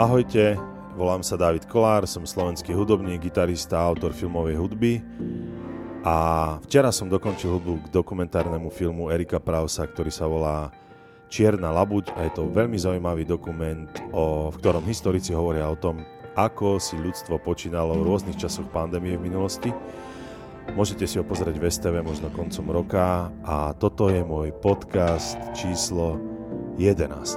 Ahojte, volám sa David Kolár, som slovenský hudobník, gitarista autor filmovej hudby a včera som dokončil hudbu k dokumentárnemu filmu Erika Prausa, ktorý sa volá Čierna labuť a je to veľmi zaujímavý dokument, o, v ktorom historici hovoria o tom, ako si ľudstvo počínalo v rôznych časoch pandémie v minulosti. Môžete si ho pozrieť v STV možno koncom roka a toto je môj podcast číslo 11.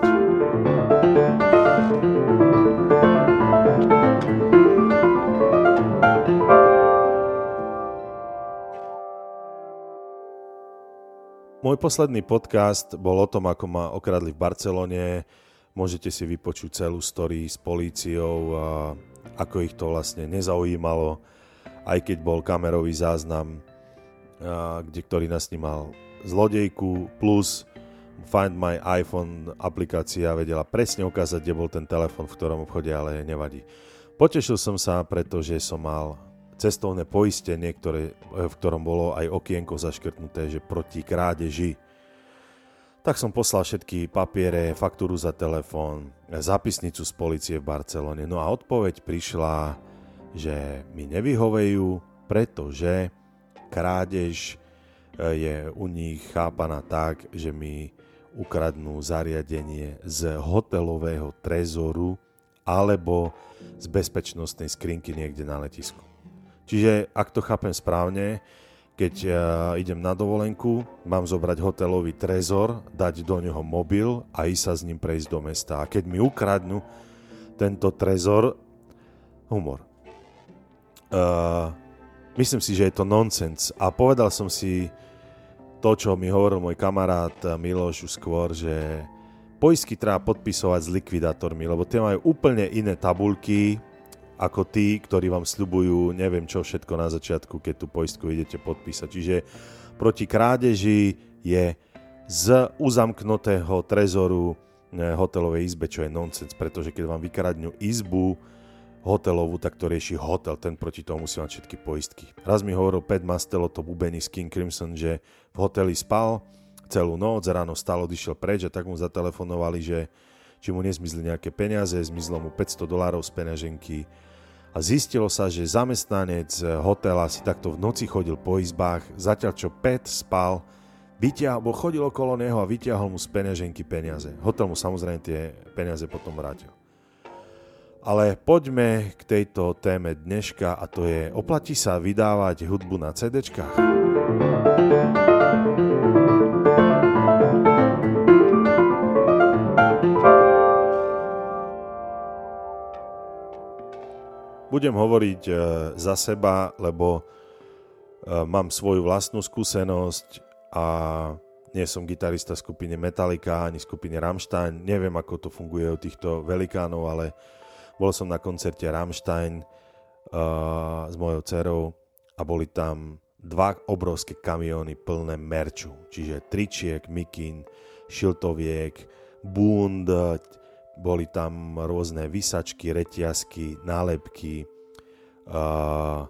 Môj posledný podcast bol o tom, ako ma okradli v Barcelone. Môžete si vypočuť celú story s políciou a ako ich to vlastne nezaujímalo, aj keď bol kamerový záznam, kde, ktorý nás snímal zlodejku, plus Find My iPhone aplikácia vedela presne ukázať, kde bol ten telefon, v ktorom obchode, ale nevadí. Potešil som sa, pretože som mal cestovné poistenie, ktoré, eh, v ktorom bolo aj okienko zaškrtnuté, že proti krádeži. Tak som poslal všetky papiere, faktúru za telefón, zapisnicu z policie v Barcelone. No a odpoveď prišla, že mi nevyhovejú, pretože krádež eh, je u nich chápaná tak, že mi ukradnú zariadenie z hotelového trezoru alebo z bezpečnostnej skrinky niekde na letisku. Čiže ak to chápem správne, keď uh, idem na dovolenku, mám zobrať hotelový trezor, dať do neho mobil a ísť sa s ním prejsť do mesta. A keď mi ukradnú tento trezor, humor. Uh, myslím si, že je to nonsens. A povedal som si to, čo mi hovoril môj kamarát Miloš už skôr, že poisky treba podpisovať s likvidátormi, lebo tie majú úplne iné tabulky, ako tí, ktorí vám sľubujú neviem čo všetko na začiatku, keď tú poistku idete podpísať. Čiže proti krádeži je z uzamknutého trezoru eh, hotelovej izbe, čo je nonsens, pretože keď vám vykradnú izbu hotelovú, tak to rieši hotel, ten proti tomu musí mať všetky poistky. Raz mi hovoril Pat Mastelo, to bubení King Crimson, že v hoteli spal celú noc, ráno stalo, odišiel preč a tak mu zatelefonovali, že či mu nezmizli nejaké peniaze, zmizlo mu 500 dolárov z peňaženky, a zistilo sa, že zamestnanec hotela si takto v noci chodil po izbách, zatiaľ čo Pet spal, vytiahol, chodil okolo neho a vytiahol mu z peňaženky peniaze. Hotel mu samozrejme tie peniaze potom vrátil. Ale poďme k tejto téme dneška a to je, oplatí sa vydávať hudbu na CDčkách? Budem hovoriť e, za seba, lebo e, mám svoju vlastnú skúsenosť a nie som gitarista skupine Metallica ani skupine Rammstein. Neviem, ako to funguje u týchto velikánov, ale bol som na koncerte Rammstein uh, s mojou dcerou a boli tam dva obrovské kamióny plné merču, čiže tričiek, mikin, šiltoviek, bund, boli tam rôzne vysačky, reťazky, nálepky, uh,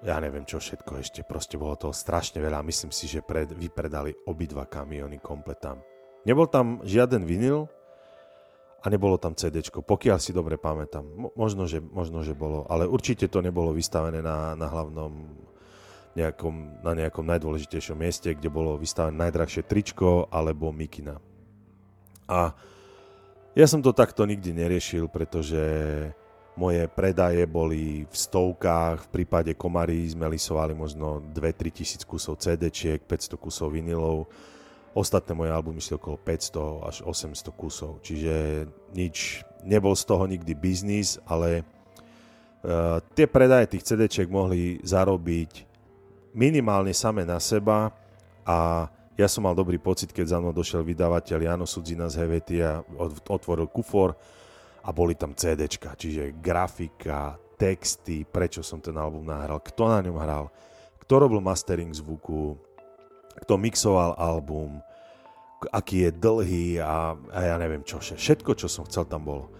ja neviem čo všetko ešte, proste bolo toho strašne veľa. Myslím si, že pred, vypredali obidva kamiony komplet. Nebol tam žiaden vinyl a nebolo tam CD, pokiaľ si dobre pamätám. Mo- možno, že, možno, že bolo, ale určite to nebolo vystavené na, na hlavnom nejakom, na nejakom najdôležitejšom mieste, kde bolo vystavené najdrahšie tričko alebo mikina. A ja som to takto nikdy neriešil, pretože moje predaje boli v stovkách, v prípade Komary sme lisovali možno 2-3 tisíc kusov CD-čiek, 500 kusov vinilov, ostatné moje albumy si okolo 500 až 800 kusov, čiže nič, nebol z toho nikdy biznis, ale uh, tie predaje tých CD-čiek mohli zarobiť minimálne same na seba a ja som mal dobrý pocit, keď za mnou došiel vydavateľ Jano Sudzina z Hevety a otvoril kufor a boli tam CDčka, čiže grafika, texty, prečo som ten album nahral, kto na ňom hral, kto robil mastering zvuku, kto mixoval album, aký je dlhý a, a ja neviem čo, všetko, čo som chcel, tam bolo.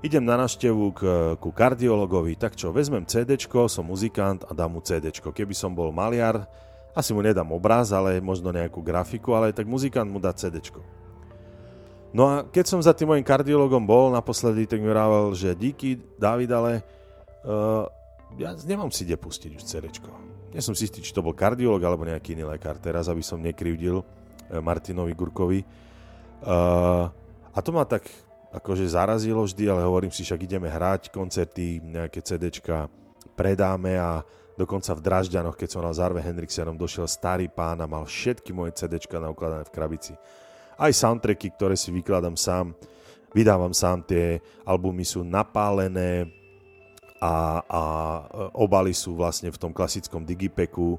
Idem na návštevu k, ku kardiologovi, tak čo, vezmem CD, som muzikant a dám mu CD. Keby som bol maliar, asi mu nedám obraz, ale možno nejakú grafiku, ale tak muzikant mu dá CD. No a keď som za tým mojim kardiologom bol naposledy, tak mi vrával, že díky, David, ale uh, ja nemám si kde pustiť už CD. Nie som si istý, či to bol kardiolog alebo nejaký iný lekár teraz, aby som nekrivdil uh, Martinovi Gurkovi. Uh, a to ma tak akože zarazilo vždy, ale hovorím si, však ideme hrať koncerty, nejaké CDčka predáme a dokonca v Dražďanoch, keď som na Zarve Henriksenom došiel starý pán a mal všetky moje CDčka naukladané v krabici. Aj soundtracky, ktoré si vykladám sám, vydávam sám, tie albumy sú napálené a, a obaly sú vlastne v tom klasickom digipeku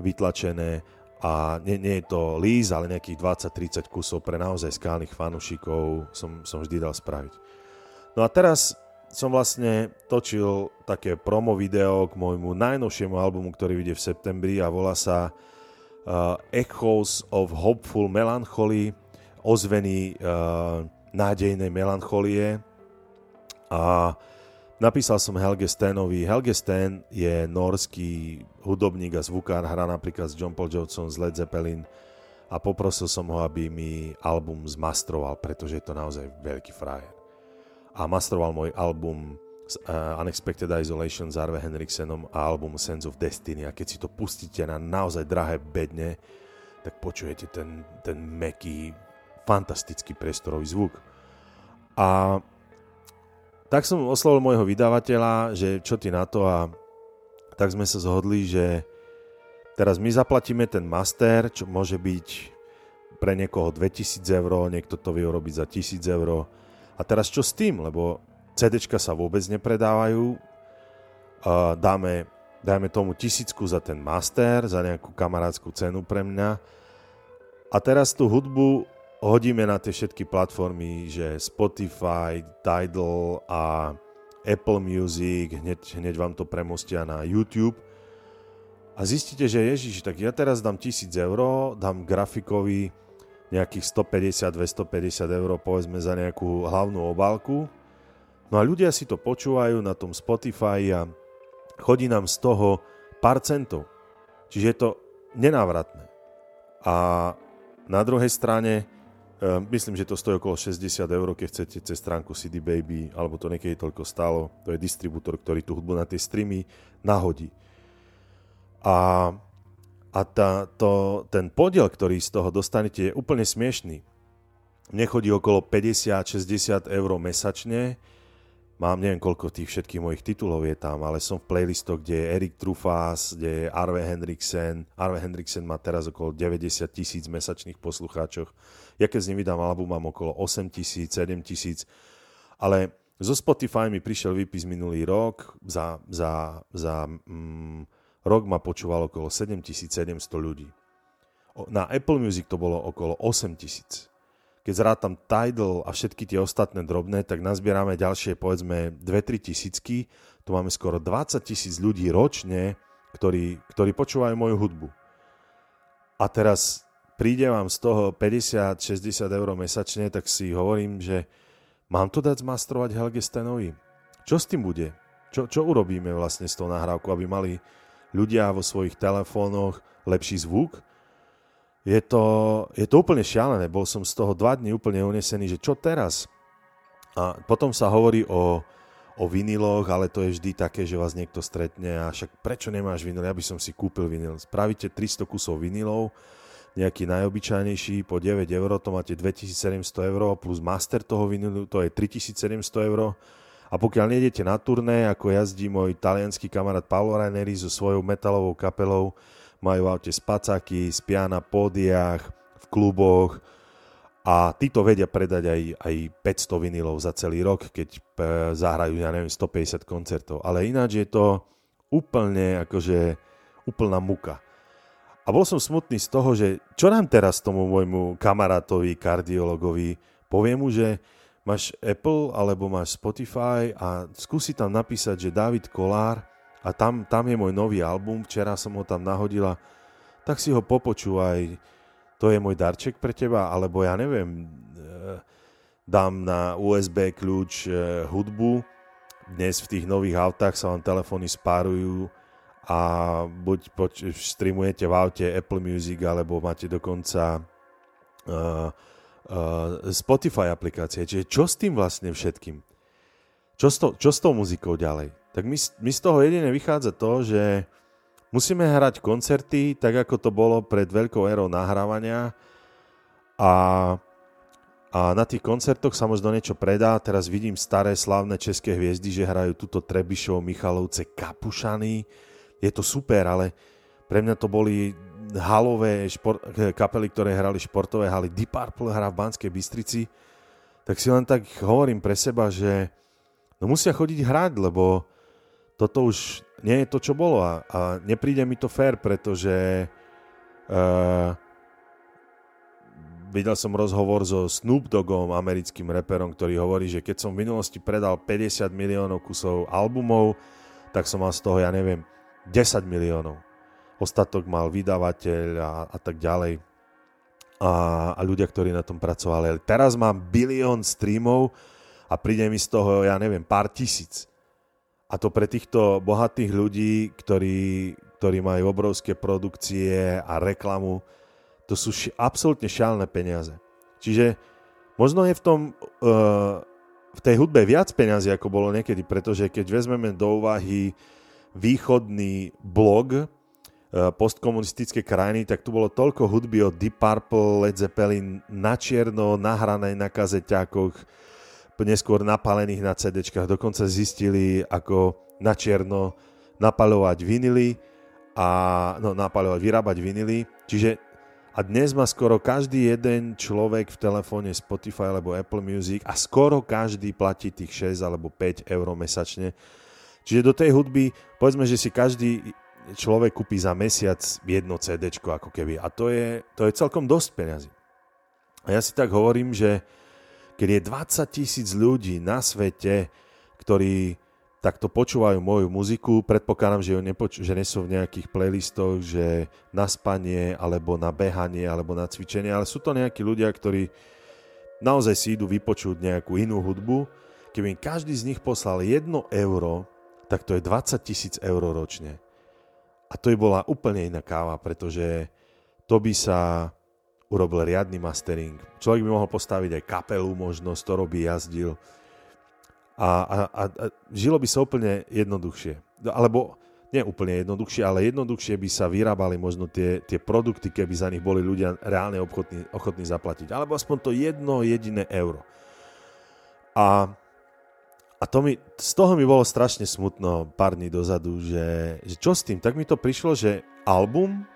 vytlačené a nie, nie je to líz, ale nejakých 20-30 kusov pre naozaj skálnych fanúšikov som, som vždy dal spraviť. No a teraz som vlastne točil také promo video k môjmu najnovšiemu albumu, ktorý vyjde v septembri a volá sa uh, Echoes of Hopeful Melancholy, ozveny uh, nádejnej melancholie. A Napísal som Helge Stanovi. Helge Stan je norský hudobník a zvukár, hrá napríklad s John Paul Johnson z Led Zeppelin a poprosil som ho, aby mi album zmastroval, pretože je to naozaj veľký frajer. A mastroval môj album uh, Unexpected Isolation s Arve Henriksenom a album Sense of Destiny. A keď si to pustíte na naozaj drahé bedne, tak počujete ten, ten meký, fantastický priestorový zvuk. A tak som oslovil môjho vydavateľa, že čo ty na to a tak sme sa zhodli, že teraz my zaplatíme ten master, čo môže byť pre niekoho 2000 eur, niekto to vie urobiť za 1000 eur. A teraz čo s tým, lebo CDčka sa vôbec nepredávajú, dáme, dáme tomu tisícku za ten master, za nejakú kamarádskú cenu pre mňa. A teraz tú hudbu hodíme na tie všetky platformy, že Spotify, Tidal a Apple Music, hneď, hneď vám to premostia na YouTube. A zistíte, že Ježiš, tak ja teraz dám 1000 eur, dám grafikovi nejakých 150-250 eur, povedzme za nejakú hlavnú obálku. No a ľudia si to počúvajú na tom Spotify a chodí nám z toho pár centov. Čiže je to nenávratné. A na druhej strane Ehm, myslím, že to stojí okolo 60 eur, keď chcete cez stránku CD Baby, alebo to niekedy toľko stálo. To je distribútor, ktorý tú hudbu na tie streamy nahodí. A, a tá, to, ten podiel, ktorý z toho dostanete, je úplne smiešný. Nechodí okolo 50-60 eur mesačne, Mám neviem koľko tých všetkých mojich titulov je tam, ale som v playlistoch, kde je Erik Trufas, kde je Arve Hendriksen. Arve Hendriksen má teraz okolo 90 tisíc mesačných poslucháčov. Ja keď z ním vydám album, mám okolo 8 tisíc, 7 tisíc. Ale zo Spotify mi prišiel výpis minulý rok. Za, za, za mm, rok ma počúvalo okolo 7700 ľudí. Na Apple Music to bolo okolo 8 tisíc keď zrátam Tidal a všetky tie ostatné drobné, tak nazbierame ďalšie, povedzme, 2-3 tisícky. Tu máme skoro 20 tisíc ľudí ročne, ktorí, ktorí počúvajú moju hudbu. A teraz príde vám z toho 50-60 eur mesačne, tak si hovorím, že mám to dať zmastrovať Helge Stenovi. Čo s tým bude? Čo, čo urobíme vlastne s tou nahrávkou, aby mali ľudia vo svojich telefónoch lepší zvuk? je to, je to úplne šialené. Bol som z toho dva dní úplne unesený, že čo teraz? A potom sa hovorí o, o viniloch, ale to je vždy také, že vás niekto stretne a však prečo nemáš vinil? Ja by som si kúpil vinil. Spravíte 300 kusov vinilov, nejaký najobyčajnejší po 9 eur, to máte 2700 eur plus master toho vinilu, to je 3700 eur. A pokiaľ nejdete na turné, ako jazdí môj talianský kamarát Paolo Raineri so svojou metalovou kapelou, majú v aute spacáky, spia na pódiách, v kluboch a títo vedia predať aj, aj 500 vinilov za celý rok, keď e, zahrajú, ja neviem, 150 koncertov. Ale ináč je to úplne akože úplná muka. A bol som smutný z toho, že čo nám teraz tomu môjmu kamarátovi, kardiologovi, poviem mu, že máš Apple alebo máš Spotify a skúsi tam napísať, že David Kolár a tam, tam je môj nový album, včera som ho tam nahodila, tak si ho popočúvaj, to je môj darček pre teba, alebo ja neviem, eh, dám na USB kľúč eh, hudbu, dnes v tých nových autách sa vám telefóny spárujú a buď poč- streamujete v aute Apple Music, alebo máte dokonca uh, Spotify aplikácie. Čiže čo s tým vlastne všetkým? Čo s, to, čo s tou muzikou ďalej? Tak mi, mi z toho jedine vychádza to, že musíme hrať koncerty tak, ako to bolo pred veľkou érou nahrávania a, a na tých koncertoch sa možno niečo predá. Teraz vidím staré slavné české hviezdy, že hrajú túto Trebišov, Michalovce, Kapušany. Je to super, ale pre mňa to boli halové šport, kapely, ktoré hrali športové haly. Deep Purple hrá v Banskej Bystrici. Tak si len tak hovorím pre seba, že no musia chodiť hrať, lebo toto už nie je to, čo bolo a, a nepríde mi to fér, pretože uh, videl som rozhovor so Snoop Doggom, americkým reperom, ktorý hovorí, že keď som v minulosti predal 50 miliónov kusov albumov, tak som mal z toho, ja neviem, 10 miliónov ostatok mal vydavateľ a, a tak ďalej a, a ľudia, ktorí na tom pracovali. Teraz mám bilión streamov a príde mi z toho, ja neviem, pár tisíc. A to pre týchto bohatých ľudí, ktorí, ktorí majú obrovské produkcie a reklamu, to sú ši- absolútne šialné peniaze. Čiže možno je v tom, uh, v tej hudbe viac peniazy, ako bolo niekedy, pretože keď vezmeme do úvahy východný blog, postkomunistické krajiny, tak tu bolo toľko hudby od Deep Purple, Led Zeppelin na čierno, nahrané na kazeťákoch, neskôr napálených na CD, dokonca zistili, ako na čierno napaľovať vinily a no, napaľovať, vyrábať vinily. Čiže a dnes má skoro každý jeden človek v telefóne Spotify alebo Apple Music a skoro každý platí tých 6 alebo 5 eur mesačne. Čiže do tej hudby, povedzme, že si každý človek kúpi za mesiac jedno CD, ako keby. A to je, to je celkom dosť peniazy. A ja si tak hovorím, že keď je 20 tisíc ľudí na svete, ktorí takto počúvajú moju muziku, predpokladám, že, ju nepoču- že nie sú v nejakých playlistoch, že na spanie, alebo na behanie, alebo na cvičenie, ale sú to nejakí ľudia, ktorí naozaj si idú vypočuť nejakú inú hudbu. Keby každý z nich poslal 1 euro, tak to je 20 tisíc eur ročne. A to by bola úplne iná káva, pretože to by sa urobil riadny mastering. Človek by mohol postaviť aj kapelu možno, z ktorou by jazdil. A, a, a, a žilo by sa úplne jednoduchšie. Alebo nie úplne jednoduchšie, ale jednoduchšie by sa vyrábali možno tie, tie produkty, keby za nich boli ľudia reálne ochotní, ochotní zaplatiť. Alebo aspoň to jedno jediné euro. A a to mi, z toho mi bolo strašne smutno pár dní dozadu, že, že čo s tým? Tak mi to prišlo, že album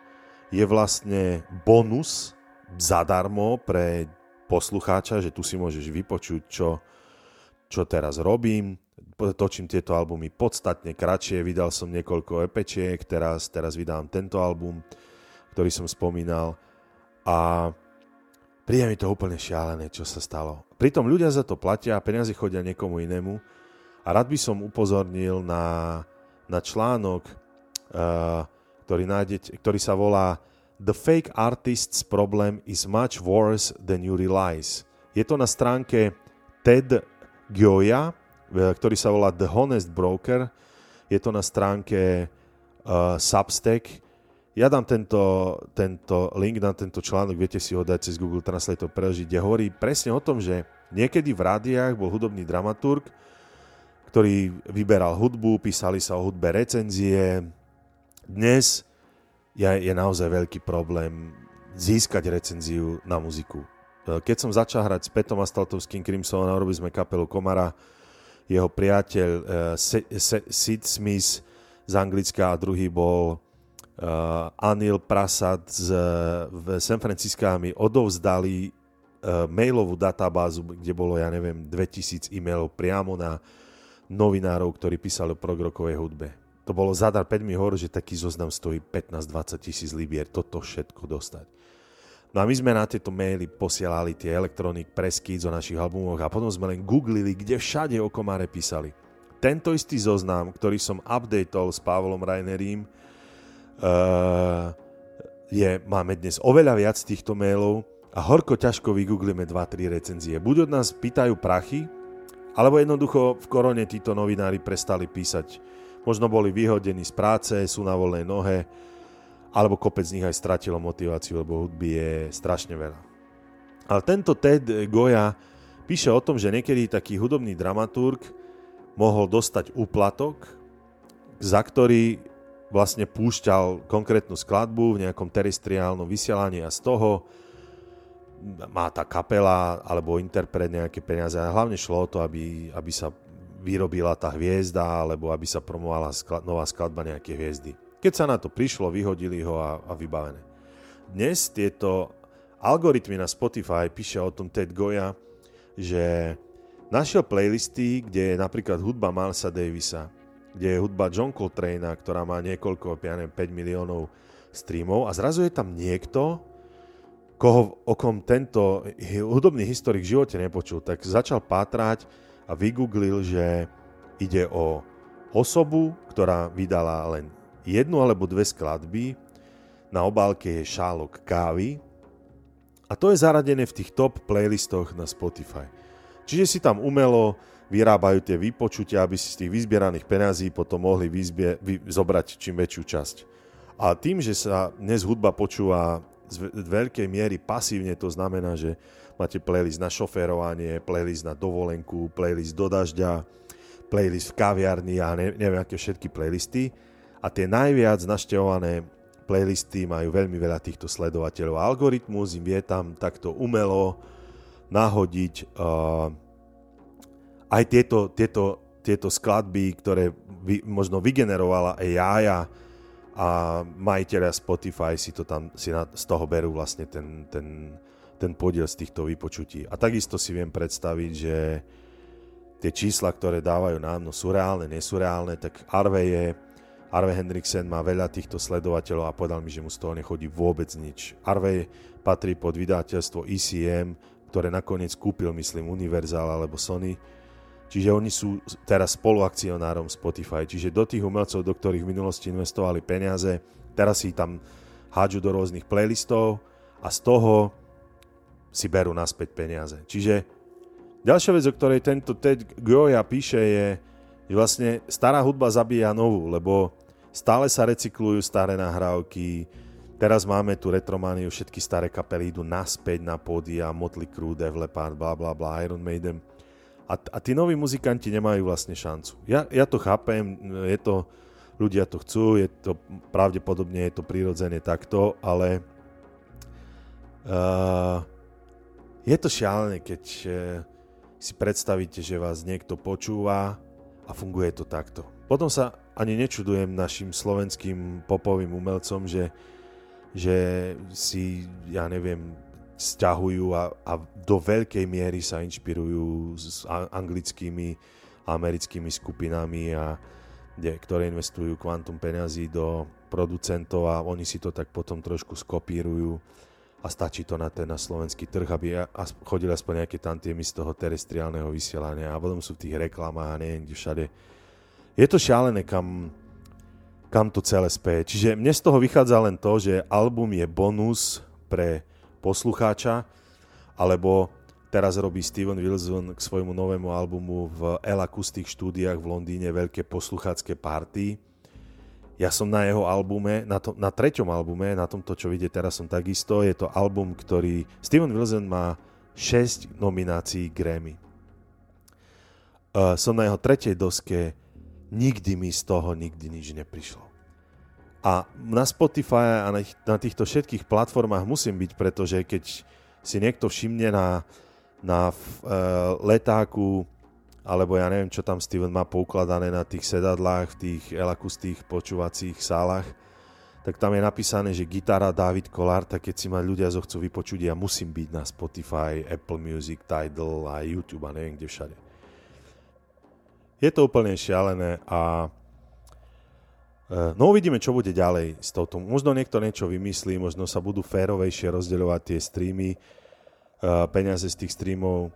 je vlastne bonus zadarmo pre poslucháča, že tu si môžeš vypočuť, čo, čo teraz robím. Točím tieto albumy podstatne kratšie, vydal som niekoľko epečiek, teraz, teraz vydám tento album, ktorý som spomínal. A príde mi to úplne šialené, čo sa stalo. Pritom ľudia za to platia a peniaze chodia niekomu inému a rád by som upozornil na, na článok, uh, ktorý, nájdete, ktorý sa volá The fake artist's problem is much worse than you realize. Je to na stránke Ted Gioia, eh, ktorý sa volá The Honest Broker. Je to na stránke uh, Substack. Ja dám tento, tento link na tento článok, viete si ho dať cez Google Translate preložiť, kde hovorí presne o tom, že niekedy v rádiách bol hudobný dramaturg, ktorý vyberal hudbu, písali sa o hudbe recenzie. Dnes je, je naozaj veľký problém získať recenziu na muziku. E, keď som začal hrať s Petom Astaltovským Crimsonom, robili sme kapelu Komara, jeho priateľ uh, Sid Smith z Anglicka a druhý bol uh, Anil Prasad z, San Francisco mi odovzdali mailovú databázu, kde bolo, ja neviem, 2000 e-mailov priamo na novinárov, ktorí písali o progrokovej hudbe. To bolo zadar 5 mi hovorí, že taký zoznam stojí 15-20 tisíc libier, toto všetko dostať. No a my sme na tieto maily posielali tie Electronic Press Kids o našich albumoch a potom sme len googlili, kde všade o Komare písali. Tento istý zoznam, ktorý som updatol s Pavlom Rainerím, uh, je, máme dnes oveľa viac týchto mailov a horko ťažko vygooglíme 2-3 recenzie. Buď od nás pýtajú prachy, alebo jednoducho v korone títo novinári prestali písať. Možno boli vyhodení z práce, sú na voľnej nohe, alebo kopec z nich aj stratilo motiváciu, lebo hudby je strašne veľa. Ale tento Ted Goya píše o tom, že niekedy taký hudobný dramaturg mohol dostať úplatok, za ktorý vlastne púšťal konkrétnu skladbu v nejakom terestriálnom vysielaní a z toho má tá kapela alebo interpret nejaké peniaze. A hlavne šlo o to, aby, aby sa vyrobila tá hviezda alebo aby sa promovala sklad, nová skladba nejaké hviezdy. Keď sa na to prišlo, vyhodili ho a, a vybavené. Dnes tieto algoritmy na Spotify, píše o tom Ted Goya, že našiel playlisty, kde je napríklad hudba Milesa Davisa, kde je hudba John Coltrane, ktorá má niekoľko, ja neviem, 5 miliónov streamov a zrazu je tam niekto, koho okom tento hudobný historik v živote nepočul, tak začal pátrať a vygooglil, že ide o osobu, ktorá vydala len jednu alebo dve skladby, na obálke je šálok kávy a to je zaradené v tých top playlistoch na Spotify. Čiže si tam umelo vyrábajú tie vypočutia, aby si z tých vyzbieraných peňazí potom mohli vyzbie, vy, zobrať čím väčšiu časť. A tým, že sa dnes hudba počúva z veľkej miery pasívne, to znamená, že máte playlist na šoférovanie, playlist na dovolenku, playlist do dažďa, playlist v kaviarni a ne, neviem aké všetky playlisty. A tie najviac naštevované playlisty majú veľmi veľa týchto sledovateľov. Algoritmus im vie tam takto umelo nahodiť uh, aj tieto, tieto, tieto skladby, ktoré vy, možno vygenerovala AI a majiteľia Spotify si to tam si na, z toho berú vlastne ten, ten, ten podiel z týchto vypočutí. A takisto si viem predstaviť, že tie čísla, ktoré dávajú nám, no sú reálne, nesúreálne, tak Arve je Arve Hendriksen má veľa týchto sledovateľov a povedal mi, že mu z toho nechodí vôbec nič. Arve patrí pod vydateľstvo ECM, ktoré nakoniec kúpil, myslím, Universal alebo Sony. Čiže oni sú teraz spoluakcionárom Spotify. Čiže do tých umelcov, do ktorých v minulosti investovali peniaze, teraz si tam hádžu do rôznych playlistov a z toho si berú naspäť peniaze. Čiže ďalšia vec, o ktorej tento Ted Goya píše je, že vlastne stará hudba zabíja novú, lebo stále sa recyklujú staré nahrávky, teraz máme tu retromániu, všetky staré kapely idú naspäť na pódia, Motley Crue, Def Leppard, bla bla bla, Iron Maiden. A, a tí noví muzikanti nemajú vlastne šancu. Ja, ja to chápem, je to, ľudia to chcú, je to pravdepodobne je to prirodzene takto, ale uh, je to šialené, keď uh, si predstavíte, že vás niekto počúva, a funguje to takto. Potom sa ani nečudujem našim slovenským popovým umelcom, že, že si, ja neviem, sťahujú a, a do veľkej miery sa inšpirujú s anglickými a americkými skupinami, a, kde, ktoré investujú kvantum peňazí do producentov a oni si to tak potom trošku skopírujú a stačí to na ten na slovenský trh, aby chodili aspoň nejaké tantiemy z toho terestriálneho vysielania a potom sú v tých reklamách a neviem kde všade. Je to šialené, kam, kam to celé speje. Čiže mne z toho vychádza len to, že album je bonus pre poslucháča, alebo teraz robí Steven Wilson k svojmu novému albumu v El Acoustic štúdiách v Londýne veľké posluchácké party ja som na jeho albume, na, to, na treťom albume, na tomto, čo vidíte teraz som takisto, je to album, ktorý... Steven Wilson má 6 nominácií Grammy. Uh, som na jeho tretej doske, nikdy mi z toho nikdy nič neprišlo. A na Spotify a na, týchto všetkých platformách musím byť, pretože keď si niekto všimne na, na uh, letáku alebo ja neviem, čo tam Steven má poukladané na tých sedadlách, v tých elakustých počúvacích sálach, tak tam je napísané, že gitara David Kolár, tak keď si ma ľudia zo chcú vypočuť, ja musím byť na Spotify, Apple Music, Tidal a YouTube a neviem kde všade. Je to úplne šialené a e, No uvidíme, čo bude ďalej s touto. Možno niekto niečo vymyslí, možno sa budú férovejšie rozdeľovať tie streamy, e, peniaze z tých streamov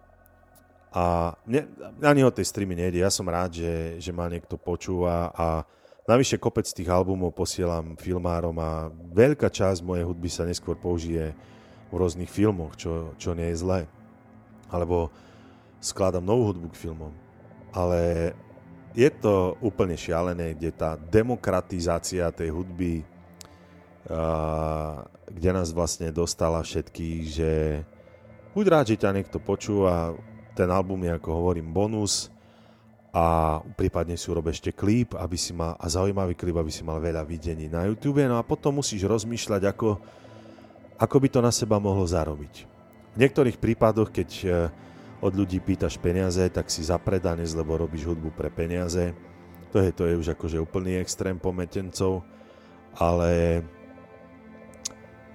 a mne, ani o tej streamy nejde. Ja som rád, že, že ma niekto počúva a navyše kopec tých albumov posielam filmárom a veľká časť mojej hudby sa neskôr použije v rôznych filmoch, čo, čo nie je zlé. Alebo skladám novú hudbu k filmom. Ale je to úplne šialené, kde tá demokratizácia tej hudby, uh, kde nás vlastne dostala všetkých, že buď rád, že ťa niekto počúva, ten album je, ako hovorím, bonus a prípadne si urob ešte klip, aby si mal, a zaujímavý klip, aby si mal veľa videní na YouTube, no a potom musíš rozmýšľať, ako, ako by to na seba mohlo zarobiť. V niektorých prípadoch, keď e, od ľudí pýtaš peniaze, tak si zapredanec, lebo robíš hudbu pre peniaze. To je, to je už akože úplný extrém pometencov, ale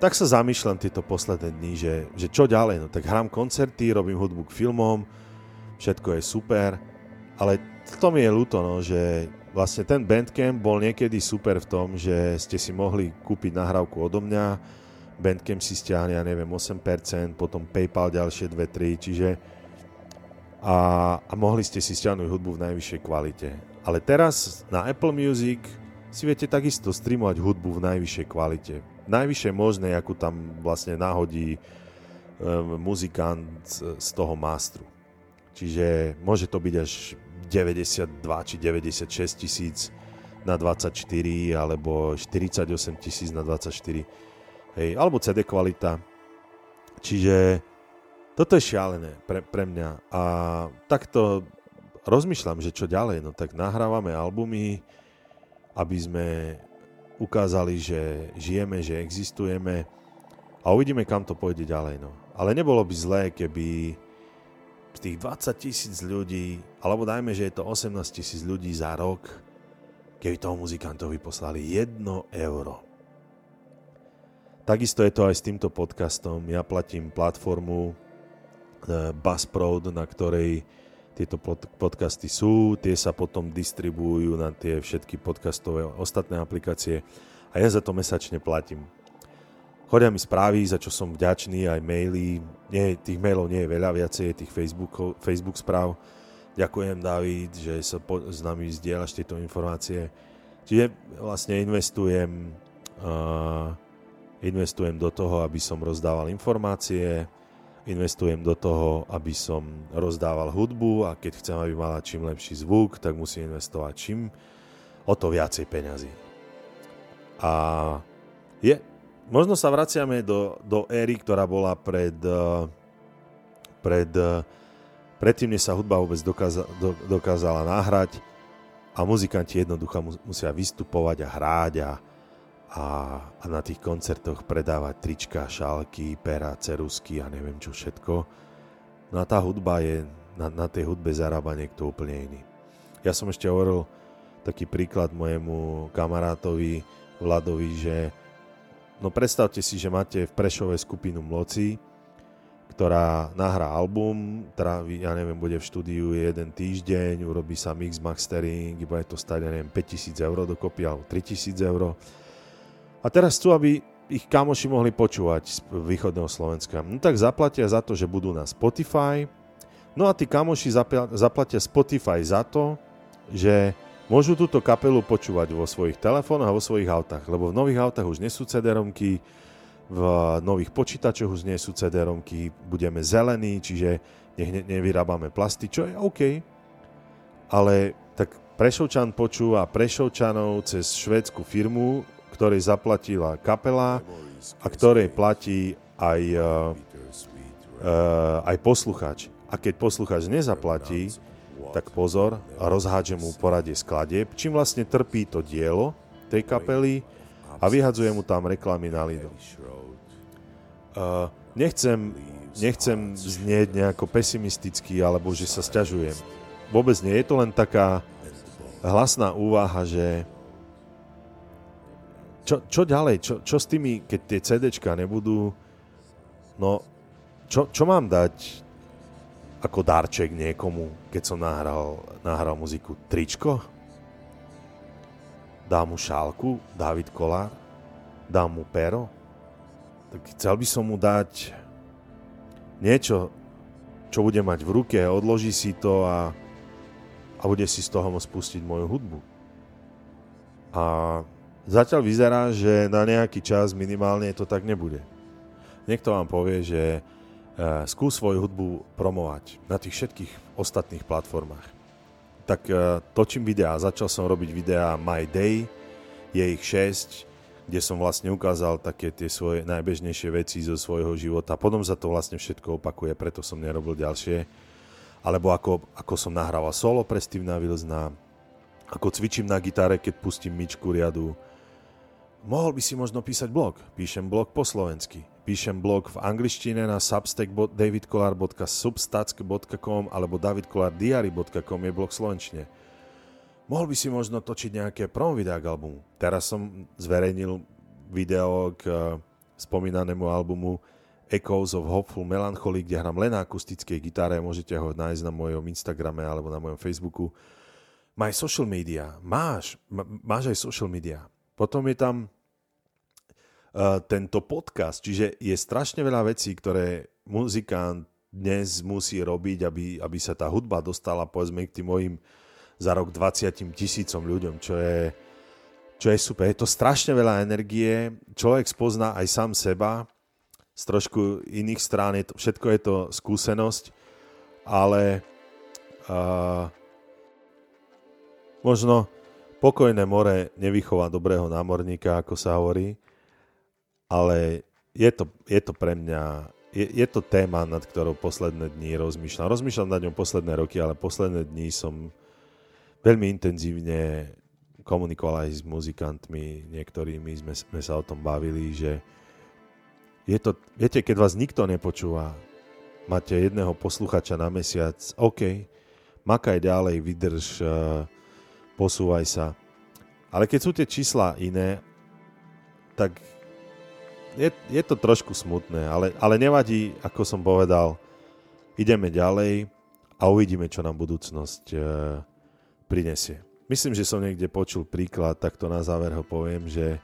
tak sa zamýšľam tieto posledné dni, že, že čo ďalej, no tak hrám koncerty, robím hudbu k filmom, všetko je super, ale to mi je ľúto, no, že vlastne ten Bandcamp bol niekedy super v tom, že ste si mohli kúpiť nahrávku odo mňa, Bandcamp si stiahne, ja neviem, 8%, potom PayPal ďalšie 2-3, čiže a, a mohli ste si stiahnuť hudbu v najvyššej kvalite. Ale teraz na Apple Music si viete takisto streamovať hudbu v najvyššej kvalite. Najvyššie možné, akú tam vlastne nahodí um, muzikant z toho mastru. Čiže môže to byť až 92 či 96 tisíc na 24 alebo 48 tisíc na 24 hej, alebo CD kvalita. Čiže toto je šialené pre, pre mňa a takto rozmýšľam, že čo ďalej, no tak nahrávame albumy, aby sme ukázali, že žijeme, že existujeme a uvidíme, kam to pôjde ďalej. No. Ale nebolo by zlé, keby z tých 20 tisíc ľudí, alebo dajme, že je to 18 tisíc ľudí za rok, keby toho muzikantovi poslali 1 euro. Takisto je to aj s týmto podcastom. Ja platím platformu Buzzsprout, na ktorej tieto podcasty sú, tie sa potom distribujú na tie všetky podcastové ostatné aplikácie a ja za to mesačne platím. Chodia mi správy, za čo som vďačný, aj maily. Nie, tých mailov nie je veľa, viacej je tých Facebook, Facebook správ. Ďakujem, David, že sa po, s nami zdieľaš tieto informácie. Čiže vlastne investujem, uh, investujem do toho, aby som rozdával informácie, investujem do toho, aby som rozdával hudbu a keď chcem, aby mala čím lepší zvuk, tak musím investovať čím o to viacej peňazí. A je, možno sa vraciame do, do éry, ktorá bola pred, eh, pred, eh, predtým, než sa hudba vôbec dokáza, do, dokázala nahrať a muzikanti jednoducho musia vystupovať a hráť a, a, a na tých koncertoch predávať trička, šálky, pera, cerusky a neviem čo všetko. No a tá hudba je, na, na tej hudbe zarába niekto úplne iný. Ja som ešte hovoril taký príklad mojemu kamarátovi Vladovi, že no predstavte si, že máte v Prešove skupinu Mloci, ktorá nahrá album, trávi, ja neviem, bude v štúdiu jeden týždeň, urobí sa mix, mastering, bude to stať, ja neviem, 5000 eur dokopy alebo 3000 eur a teraz chcú, aby ich kamoši mohli počúvať z východného Slovenska. No tak zaplatia za to, že budú na Spotify. No a tí kamoši zaplatia Spotify za to, že môžu túto kapelu počúvať vo svojich telefónoch a vo svojich autách. Lebo v nových autách už nie sú CD-romky, v nových počítačoch už nie sú CD-romky, budeme zelení, čiže nech ne, nevyrábame plasty, čo je OK. Ale tak Prešovčan počúva Prešovčanov cez švédsku firmu, ktorej zaplatila kapela a ktorej platí aj, uh, uh, aj posluchač. A keď posluchač nezaplatí, tak pozor, rozhádže mu poradie skladieb, čím vlastne trpí to dielo tej kapely a vyhadzuje mu tam reklamy na Lido. Uh, nechcem, nechcem znieť nejako pesimisticky, alebo že sa sťažujem. Vôbec nie, je to len taká hlasná úvaha, že čo, čo ďalej? Čo, čo s tými, keď tie CDčka nebudú... No, čo, čo mám dať ako darček niekomu, keď som nahral, nahral muziku? Tričko? Dám mu šálku? David Kolár? Dám mu pero? Tak chcel by som mu dať niečo, čo bude mať v ruke, odloží si to a, a bude si z toho môcť pustiť moju hudbu. A Zatiaľ vyzerá, že na nejaký čas minimálne to tak nebude. Niekto vám povie, že e, skús svoju hudbu promovať na tých všetkých ostatných platformách. Tak e, točím videá, začal som robiť videá My Day, je ich 6, kde som vlastne ukázal také tie svoje najbežnejšie veci zo svojho života. Potom sa to vlastne všetko opakuje, preto som nerobil ďalšie. Alebo ako, ako som nahrával solo pre Stevena Wilsona, ako cvičím na gitare, keď pustím myčku riadu. Mohol by si možno písať blog. Píšem blog po slovensky. Píšem blog v angličtine na substack.davidkolar.substack.com alebo davidkolardiary.com je blog slovenčine mohol by si možno točiť nejaké promovidea k albumu. Teraz som zverejnil video k uh, spomínanému albumu Echoes of Hopeful Melancholy, kde hrám len na akustickej gitare, môžete ho nájsť na mojom Instagrame alebo na mojom Facebooku. Maj social media, máš, máš aj social media. Potom je tam tento podcast, čiže je strašne veľa vecí, ktoré muzikant dnes musí robiť, aby, aby sa tá hudba dostala povedzme k tým mojim za rok 20 tisícom ľuďom, čo je, čo je super. Je to strašne veľa energie, človek spozná aj sám seba, z trošku iných strán, je to, všetko je to skúsenosť, ale uh, možno pokojné more nevychová dobrého námorníka, ako sa hovorí, ale je to, je to pre mňa, je, je to téma, nad ktorou posledné dní rozmýšľam. Rozmýšľam nad ňou posledné roky, ale posledné dní som veľmi intenzívne komunikoval aj s muzikantmi, niektorými sme, sme sa o tom bavili, že je to, viete, keď vás nikto nepočúva, máte jedného posluchača na mesiac, OK, makaj ďalej, vydrž, uh, posúvaj sa. Ale keď sú tie čísla iné, tak je, je to trošku smutné, ale, ale nevadí, ako som povedal, ideme ďalej a uvidíme, čo nám budúcnosť uh, prinesie. Myslím, že som niekde počul príklad, tak to na záver ho poviem, že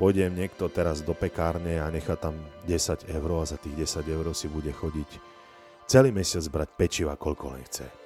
pôjdem niekto teraz do pekárne a nechá tam 10 eur a za tých 10 eur si bude chodiť celý mesiac brať pečiva, koľko len chce.